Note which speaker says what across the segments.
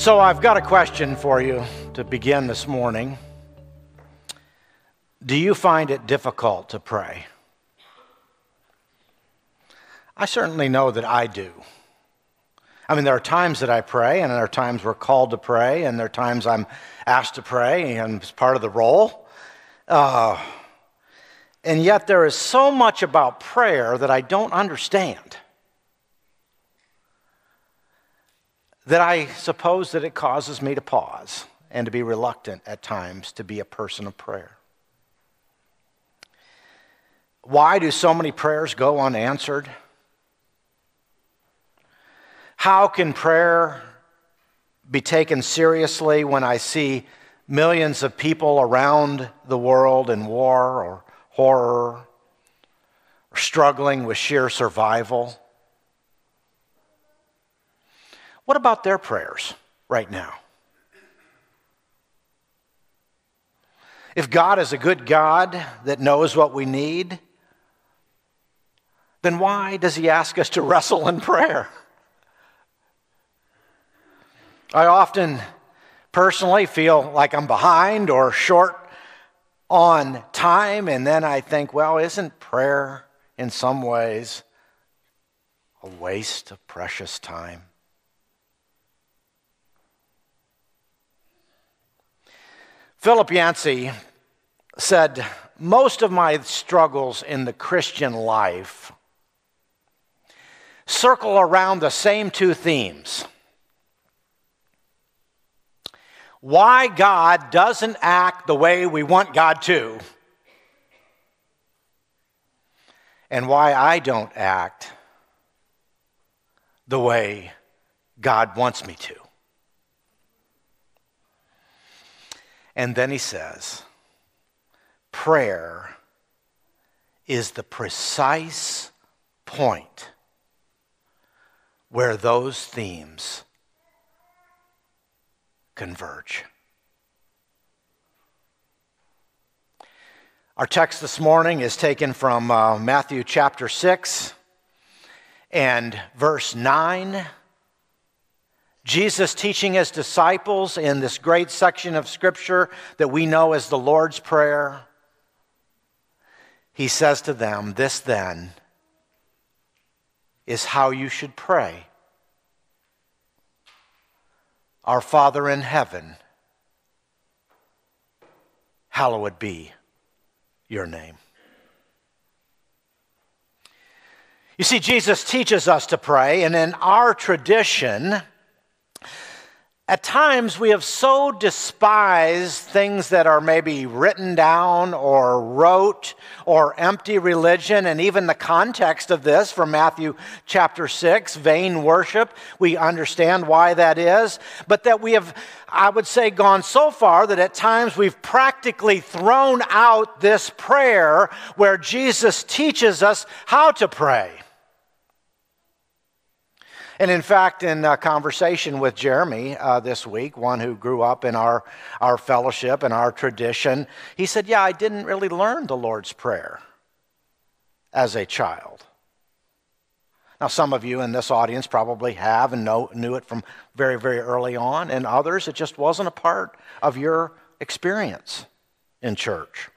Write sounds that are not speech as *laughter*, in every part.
Speaker 1: So, I've got a question for you to begin this morning. Do you find it difficult to pray? I certainly know that I do. I mean, there are times that I pray, and there are times we're called to pray, and there are times I'm asked to pray, and it's part of the role. Uh, and yet, there is so much about prayer that I don't understand. That I suppose that it causes me to pause and to be reluctant at times to be a person of prayer. Why do so many prayers go unanswered? How can prayer be taken seriously when I see millions of people around the world in war or horror or struggling with sheer survival? What about their prayers right now? If God is a good God that knows what we need, then why does He ask us to *laughs* wrestle in prayer? I often personally feel like I'm behind or short on time, and then I think, well, isn't prayer in some ways a waste of precious time? Philip Yancey said, Most of my struggles in the Christian life circle around the same two themes why God doesn't act the way we want God to, and why I don't act the way God wants me to. And then he says, prayer is the precise point where those themes converge. Our text this morning is taken from uh, Matthew chapter 6 and verse 9. Jesus teaching his disciples in this great section of Scripture that we know as the Lord's Prayer. He says to them, This then is how you should pray. Our Father in heaven, hallowed be your name. You see, Jesus teaches us to pray, and in our tradition, at times, we have so despised things that are maybe written down or rote or empty religion, and even the context of this from Matthew chapter 6, vain worship. We understand why that is, but that we have, I would say, gone so far that at times we've practically thrown out this prayer where Jesus teaches us how to pray. And in fact, in a conversation with Jeremy uh, this week, one who grew up in our, our fellowship and our tradition, he said, Yeah, I didn't really learn the Lord's Prayer as a child. Now, some of you in this audience probably have and know, knew it from very, very early on, and others, it just wasn't a part of your experience in church.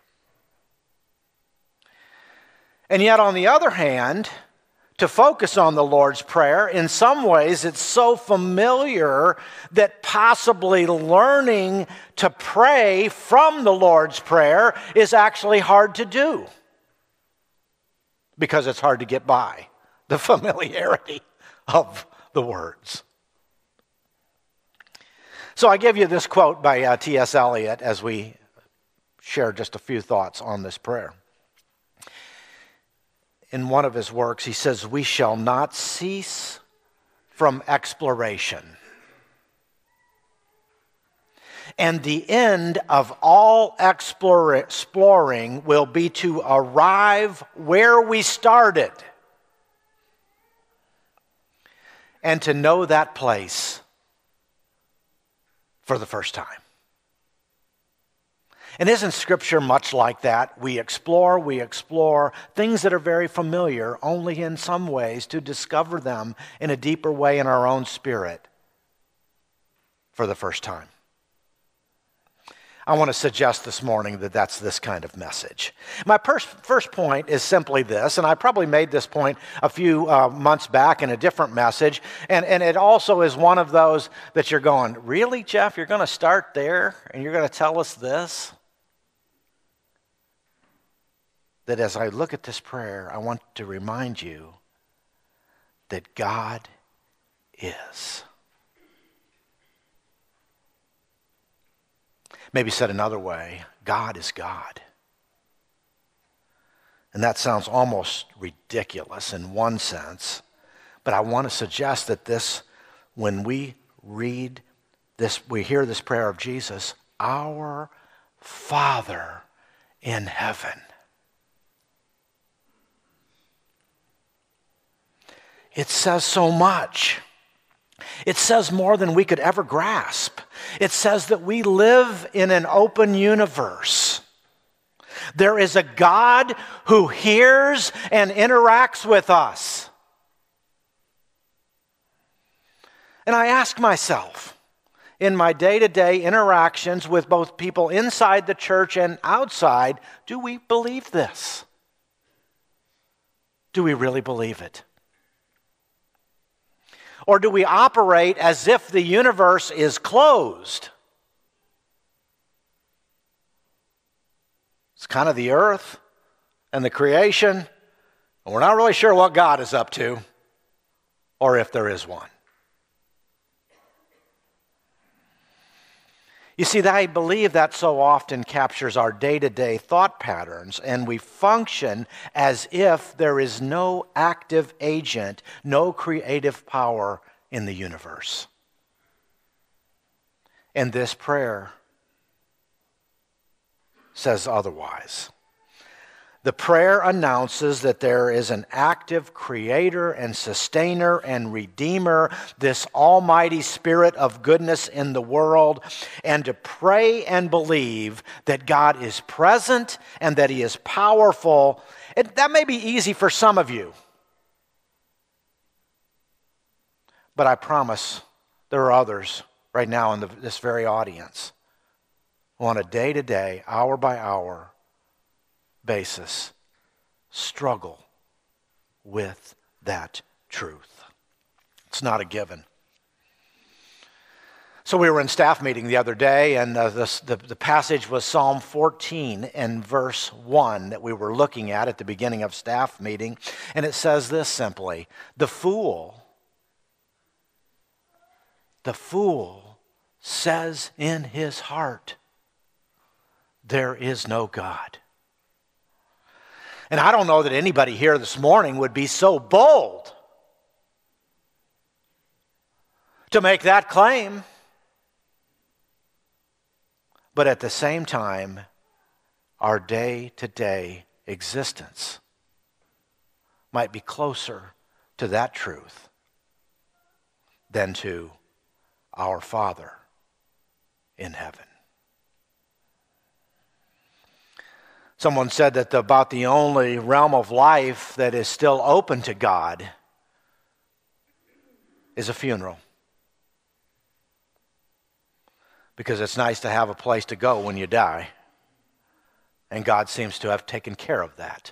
Speaker 1: And yet, on the other hand, to focus on the Lord's Prayer. In some ways, it's so familiar that possibly learning to pray from the Lord's Prayer is actually hard to do because it's hard to get by *laughs* the familiarity of the words. So I give you this quote by uh, T.S. Eliot as we share just a few thoughts on this prayer in one of his works, he says, We shall not cease from exploration. And the end of all exploring will be to arrive where we started and to know that place for the first time. And isn't Scripture much like that? We explore, we explore things that are very familiar, only in some ways to discover them in a deeper way in our own spirit. for the first time. I want to suggest this morning that that's this kind of message. My first, first point is simply this, and I probably made this point a few uh, months back in a different message, and, and it also is one of those that you're going, Really, Jeff? You're going to start there and you're going to tell us this? That as I look at this prayer, I want to remind you that God is. Maybe said another way, God is God. And that sounds almost ridiculous in one sense, but I want to suggest that this, when we read this, we hear this prayer of Jesus, our Father in heaven. It says so much. It says more than we could ever grasp. It says that we live in an open universe. There is a God who hears and interacts with us. And I ask myself, in my day to day interactions with both people inside the church and outside, do we believe this? Do we really believe it? Or do we operate as if the universe is closed? It's kind of the earth and the creation, and we're not really sure what God is up to or if there is one. You see, I believe that so often captures our day to day thought patterns, and we function as if there is no active agent, no creative power in the universe. And this prayer says otherwise. The prayer announces that there is an active creator and sustainer and redeemer, this almighty spirit of goodness in the world, and to pray and believe that God is present and that he is powerful. It, that may be easy for some of you. But I promise there are others right now in the, this very audience on a day to day, hour by hour, basis struggle with that truth. It's not a given. So we were in staff meeting the other day, and uh, the, the, the, passage was Psalm 14 and verse 1 that we were looking at at the beginning of staff meeting. And it says this simply The fool, the fool says in his heart, There is no God. And I don't know that anybody here this morning would be so bold to make that claim. But at the same time, our day to day existence might be closer to that truth than to our Father in heaven. Someone said that about the only realm of life that is still open to God is a funeral. Because it's nice to have a place to go when you die. And God seems to have taken care of that.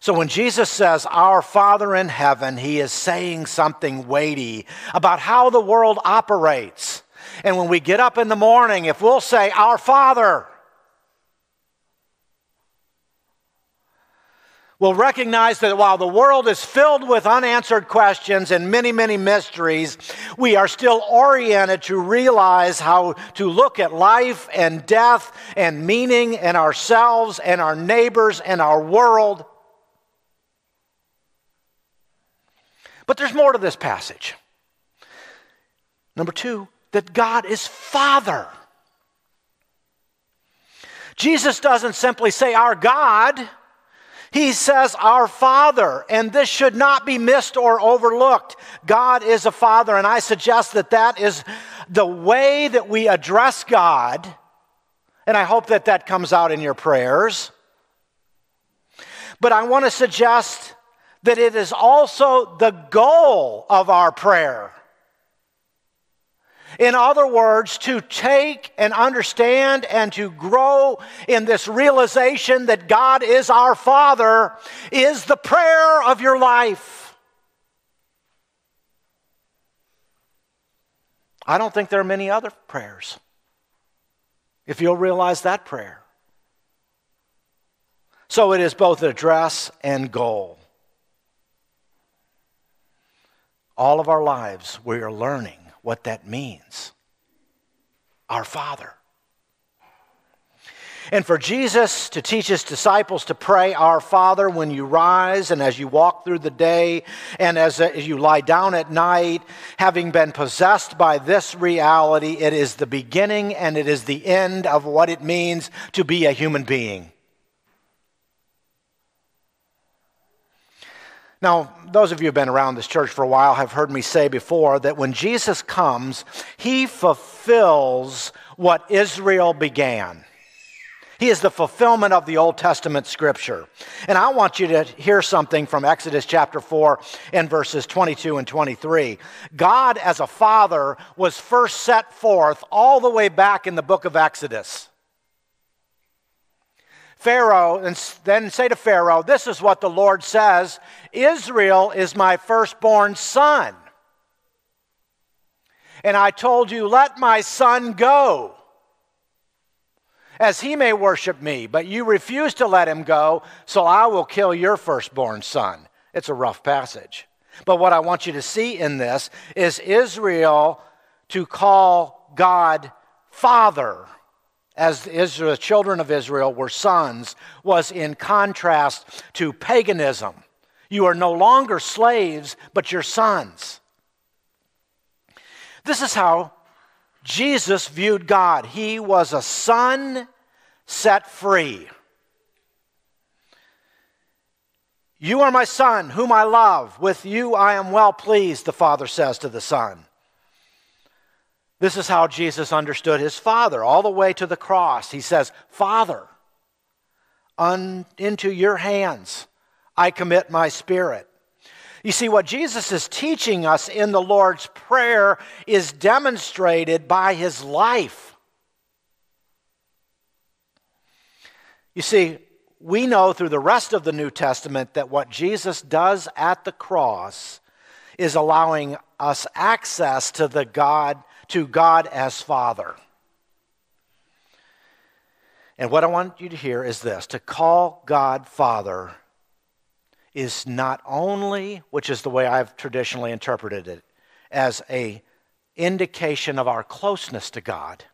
Speaker 1: So when Jesus says, Our Father in heaven, he is saying something weighty about how the world operates. And when we get up in the morning, if we'll say, Our Father, will recognize that while the world is filled with unanswered questions and many, many mysteries, we are still oriented to realize how to look at life and death and meaning and ourselves and our neighbors and our world. But there's more to this passage. Number two, that God is Father. Jesus doesn't simply say, Our God. He says, Our Father, and this should not be missed or overlooked. God is a Father, and I suggest that that is the way that we address God, and I hope that that comes out in your prayers. But I want to suggest that it is also the goal of our prayer. In other words, to take and understand and to grow in this realization that God is our Father is the prayer of your life. I don't think there are many other prayers. If you'll realize that prayer. So it is both address and goal. All of our lives, we are learning what that means. Our Father. And for Jesus to teach his disciples to pray, Our Father, when you rise and as you walk through the day and as, you lie down at night, having been possessed by this reality, it is the beginning and it is the end of what it means to be a human being. Now, those of you who have been around this church for a while have heard me say before that when Jesus comes, he fulfills what Israel began. He is the fulfillment of the Old Testament scripture. And I want you to hear something from Exodus chapter 4 and verses 22 and 23. God, as a father, was first set forth all the way back in the book of Exodus. Pharaoh, and then say to Pharaoh, This is what the Lord says Israel is my firstborn son. And I told you, Let my son go, as he may worship me. But you refuse to let him go, so I will kill your firstborn son. It's a rough passage. But what I want you to see in this is Israel to call God Father as Israel, the children of Israel were sons, was in contrast to paganism. You are no longer slaves, but you're sons. This is how Jesus viewed God. He was a son set free. You are my son, whom I love. With you I am well pleased, the Father says to the Son. This is how Jesus understood his Father all the way to the cross. He says, Father, un, into your hands I commit my spirit. You see, what Jesus is teaching us in the Lord's Prayer is demonstrated by his life. You see, we know through the rest of the New Testament that what Jesus does at the cross is allowing us access to the God to God as Father. And what I want you to hear is this to call God Father is not only, which is the way I've traditionally interpreted it, as a indication of our closeness to God,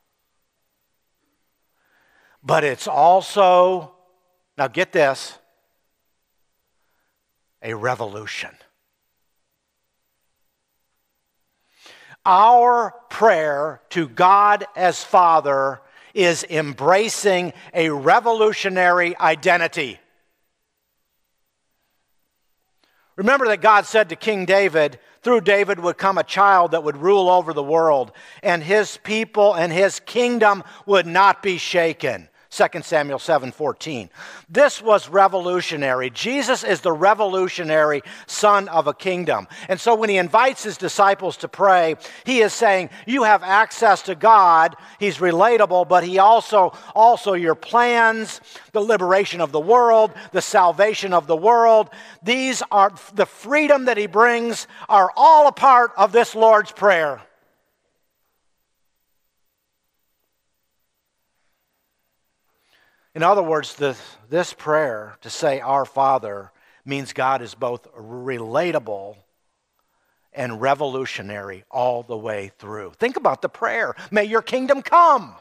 Speaker 1: but it's also, now get this, a revolution. Our prayer to God as Father is embracing a revolutionary identity. Remember that God said to King David, through David would come a child that would rule over the world, and his people and his kingdom would not be shaken. 2 Samuel 7:14. This was revolutionary. Jesus is the revolutionary son of a kingdom. And so when he invites his disciples to pray, he is saying, "You have access to God." He's relatable, but he also also your plans, the liberation of the world, the salvation of the world, these are the freedom that he brings are all a part of this Lord's prayer. In other words, the, this prayer to say Our Father means God is both relatable and revolutionary all the way through. Think about the prayer May your kingdom come.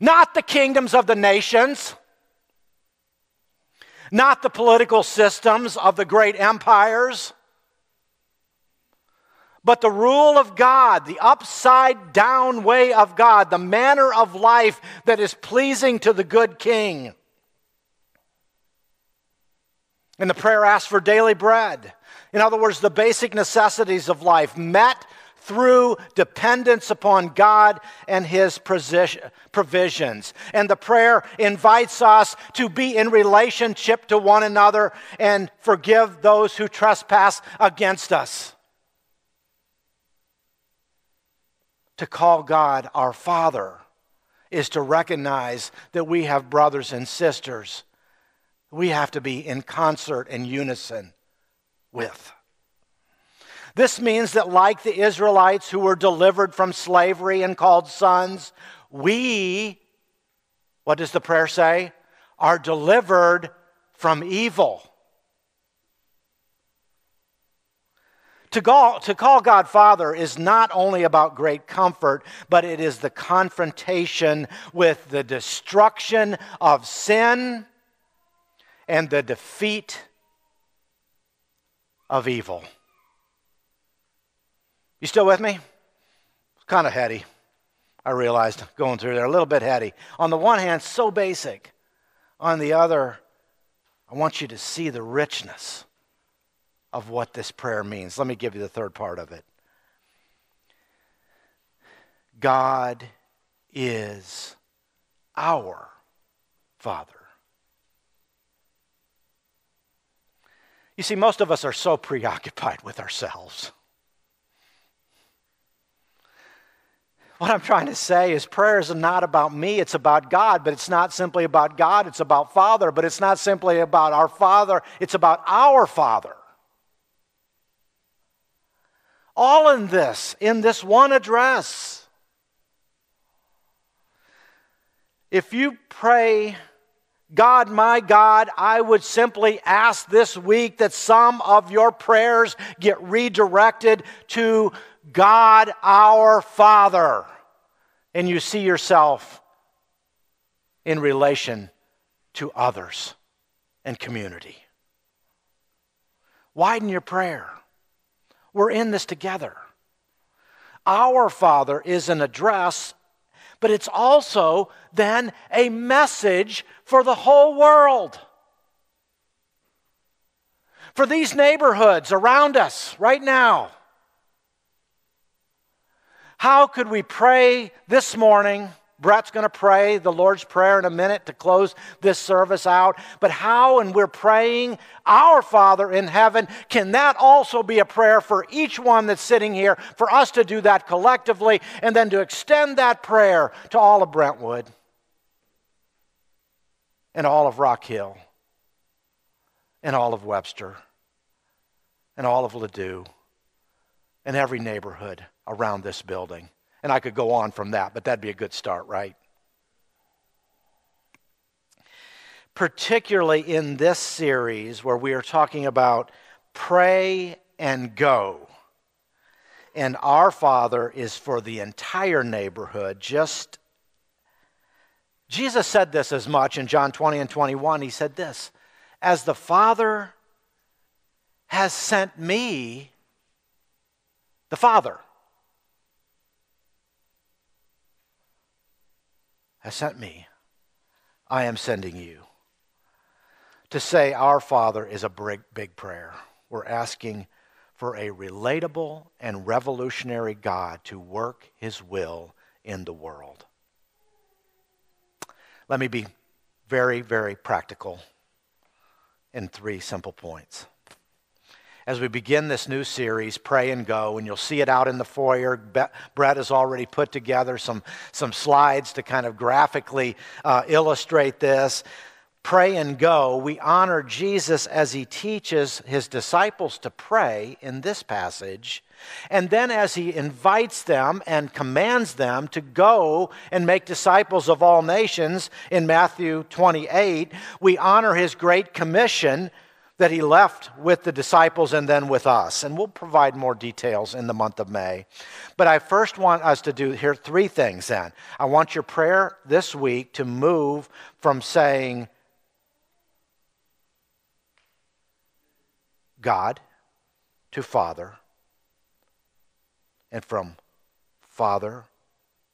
Speaker 1: Not the kingdoms of the nations, not the political systems of the great empires but the rule of God, the upside down way of God, the manner of life that is pleasing to the good king. And the prayer asks for daily bread. In other words, the basic necessities of life met through dependence upon God and His provisions. And the prayer invites us to be in relationship to one another and forgive those who trespass against us. To call God our Father is to recognize that we have brothers and sisters we have to be in concert and unison with. This means that, like the Israelites who were delivered from slavery and called sons, we, what does the prayer say? Are delivered from evil. To call, to call God Father is not only about great comfort, but it is the confrontation with the destruction of sin and the defeat of evil. You still with me? It's kind of heady. I realized going through there, a little bit heady. On the one hand, so basic. On the other, I want you to see the richness of what this prayer means. Let me give you the third part of it. God is our Father. You see, most of us are so preoccupied with ourselves. What I'm trying to say is prayer is not about me, it's about God, but it's not simply about God, it's about Father, but it's not simply about our Father, it's about our Father. All in this, in this one address. If you pray, God, my God, I would simply ask this week that some of your prayers get redirected to God our Father. And you see yourself in relation to others and community. Widen your prayer. We're in this together. Our Father is an address, but it's also then a message for the whole world. For these neighborhoods around us right now. How could we pray this morning? Brett's going to pray the Lord's Prayer in a minute to close this service out. But how, and we're praying, Our Father in heaven, can that also be a prayer for each one that's sitting here, for us to do that collectively, and then to extend that prayer to all of Brentwood? and all of Rock Hill, and all of Webster, and all of Ladue, and every neighborhood around this building. And I could go on from that, but that'd be a good start, right? Particularly in this series where we are talking about pray and go. And our Father is for the entire neighborhood, just Jesus said this as much in John 20 and 21. He said this As the Father has sent me, the Father has sent me, I am sending you. To say our Father is a big, big prayer. We're asking for a relatable and revolutionary God to work his will in the world. Let me be very, very practical in three simple points. As we begin this new series, Pray and Go, and you'll see it out in the foyer. Brett has already put together some, some slides to kind of graphically uh, illustrate this. Pray and Go, we honor Jesus as he teaches his disciples to pray in this passage and then, as he invites them and commands them to go and make disciples of all nations in Matthew 28, we honor his great commission that he left with the disciples and then with us. And we'll provide more details in the month of May. But I first want us to do here three things then. I want your prayer this week to move from saying, God to Father and from Father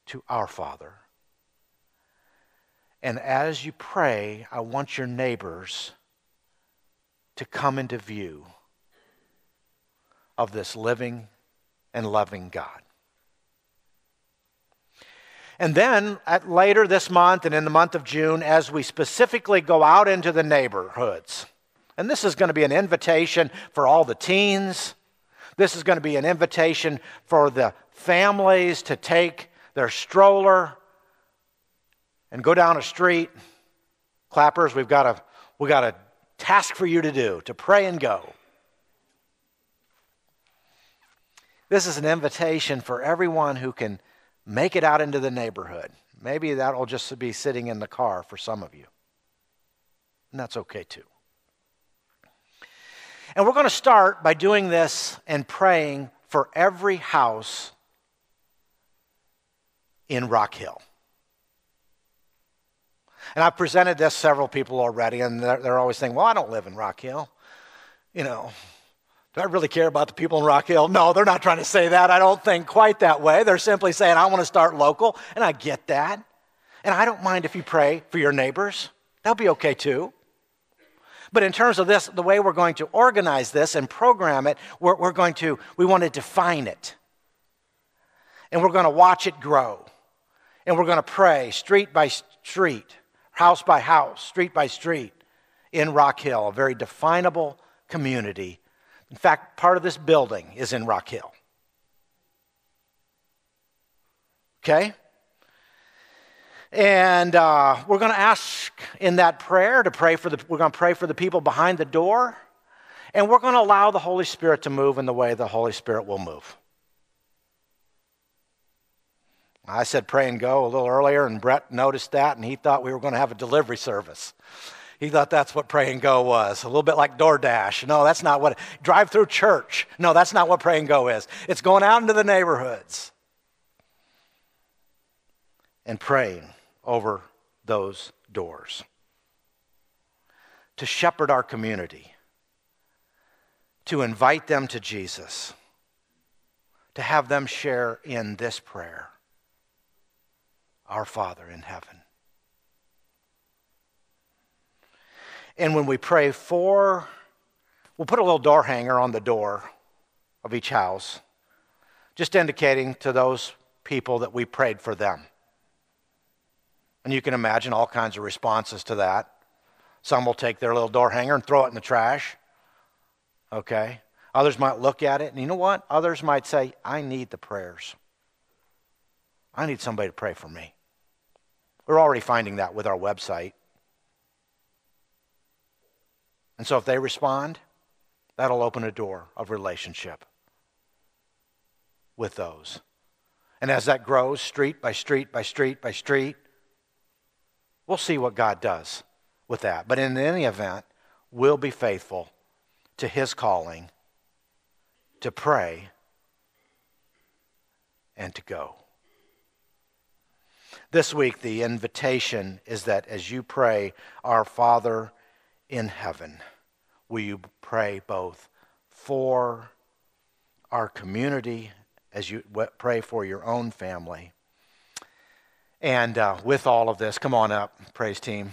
Speaker 1: to our Father. And as you pray, I want your neighbors to come into view of this living and loving God. And then at later this month and in the month of June, as we specifically go out into the neighborhoods, and this is going to be an invitation for all the teens, this is going to be an invitation for the families to take their stroller and go down a street. Clappers, we've got a, we've got a task for you to do to pray and go. This is an invitation for everyone who can make it out into the neighborhood. Maybe that'll just be sitting in the car for some of you. And that's okay too. And we're going to start by doing this and praying for every house in Rock Hill. And I've presented this several people already, and they're, they're always saying, Well, I don't live in Rock Hill. You know, do I really care about the people in Rock Hill? No, they're not trying to say that. I don't think quite that way. They're simply saying, I want to start local, and I get that. And I don't mind if you pray for your neighbors. That'll be okay too. But in terms of this, the way we're going to organize this and program it, we're, we're going to, we want to define it. And we're going to watch it grow. And we're going to pray street by street, house by house, street by street in Rock Hill, a very definable community. In fact, part of this building is in Rock Hill. Okay? And uh, we're going to ask in that prayer to pray for the, we're going to pray for the people behind the door. And we're going to allow the Holy Spirit to move in the way the Holy Spirit will move. I said pray and go a little earlier, and Brett noticed that, and he thought we were going to have a delivery service. He thought that's what pray and go was. A little bit like DoorDash. No, that's not what. Drive through church. No, that's not what pray and go is. It's going out into the neighborhoods and praying over those doors. To shepherd our community, to invite them to Jesus, to have them share in this prayer Our Father in heaven. And when we pray for, we'll put a little door hanger on the door of each house, just indicating to those people that we prayed for them. And you can imagine all kinds of responses to that. Some will take their little door hanger and throw it in the trash. Okay? Others might look at it, and you know what? Others might say, I need the prayers. I need somebody to pray for me. We're already finding that with our website. And so if they respond, that'll open a door of relationship with those. And as that grows, street by street by street by street, We'll see what God does with that. But in any event, we'll be faithful to his calling to pray and to go. This week, the invitation is that as you pray, Our Father in heaven, will you pray both for our community as you pray for your own family and uh, with all of this, come on up, praise team.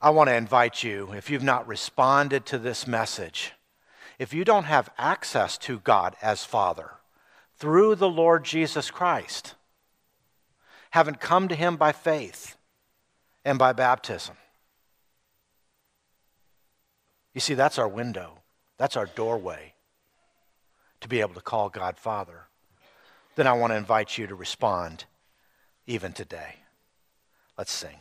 Speaker 1: I want to invite you, if you've not responded to this message, if you don't have access to God as Father through the Lord Jesus Christ, haven't come to Him by faith and by baptism, you see, that's our window, that's our doorway to be able to call God Father. Then I want to invite you to respond even today. Let's sing.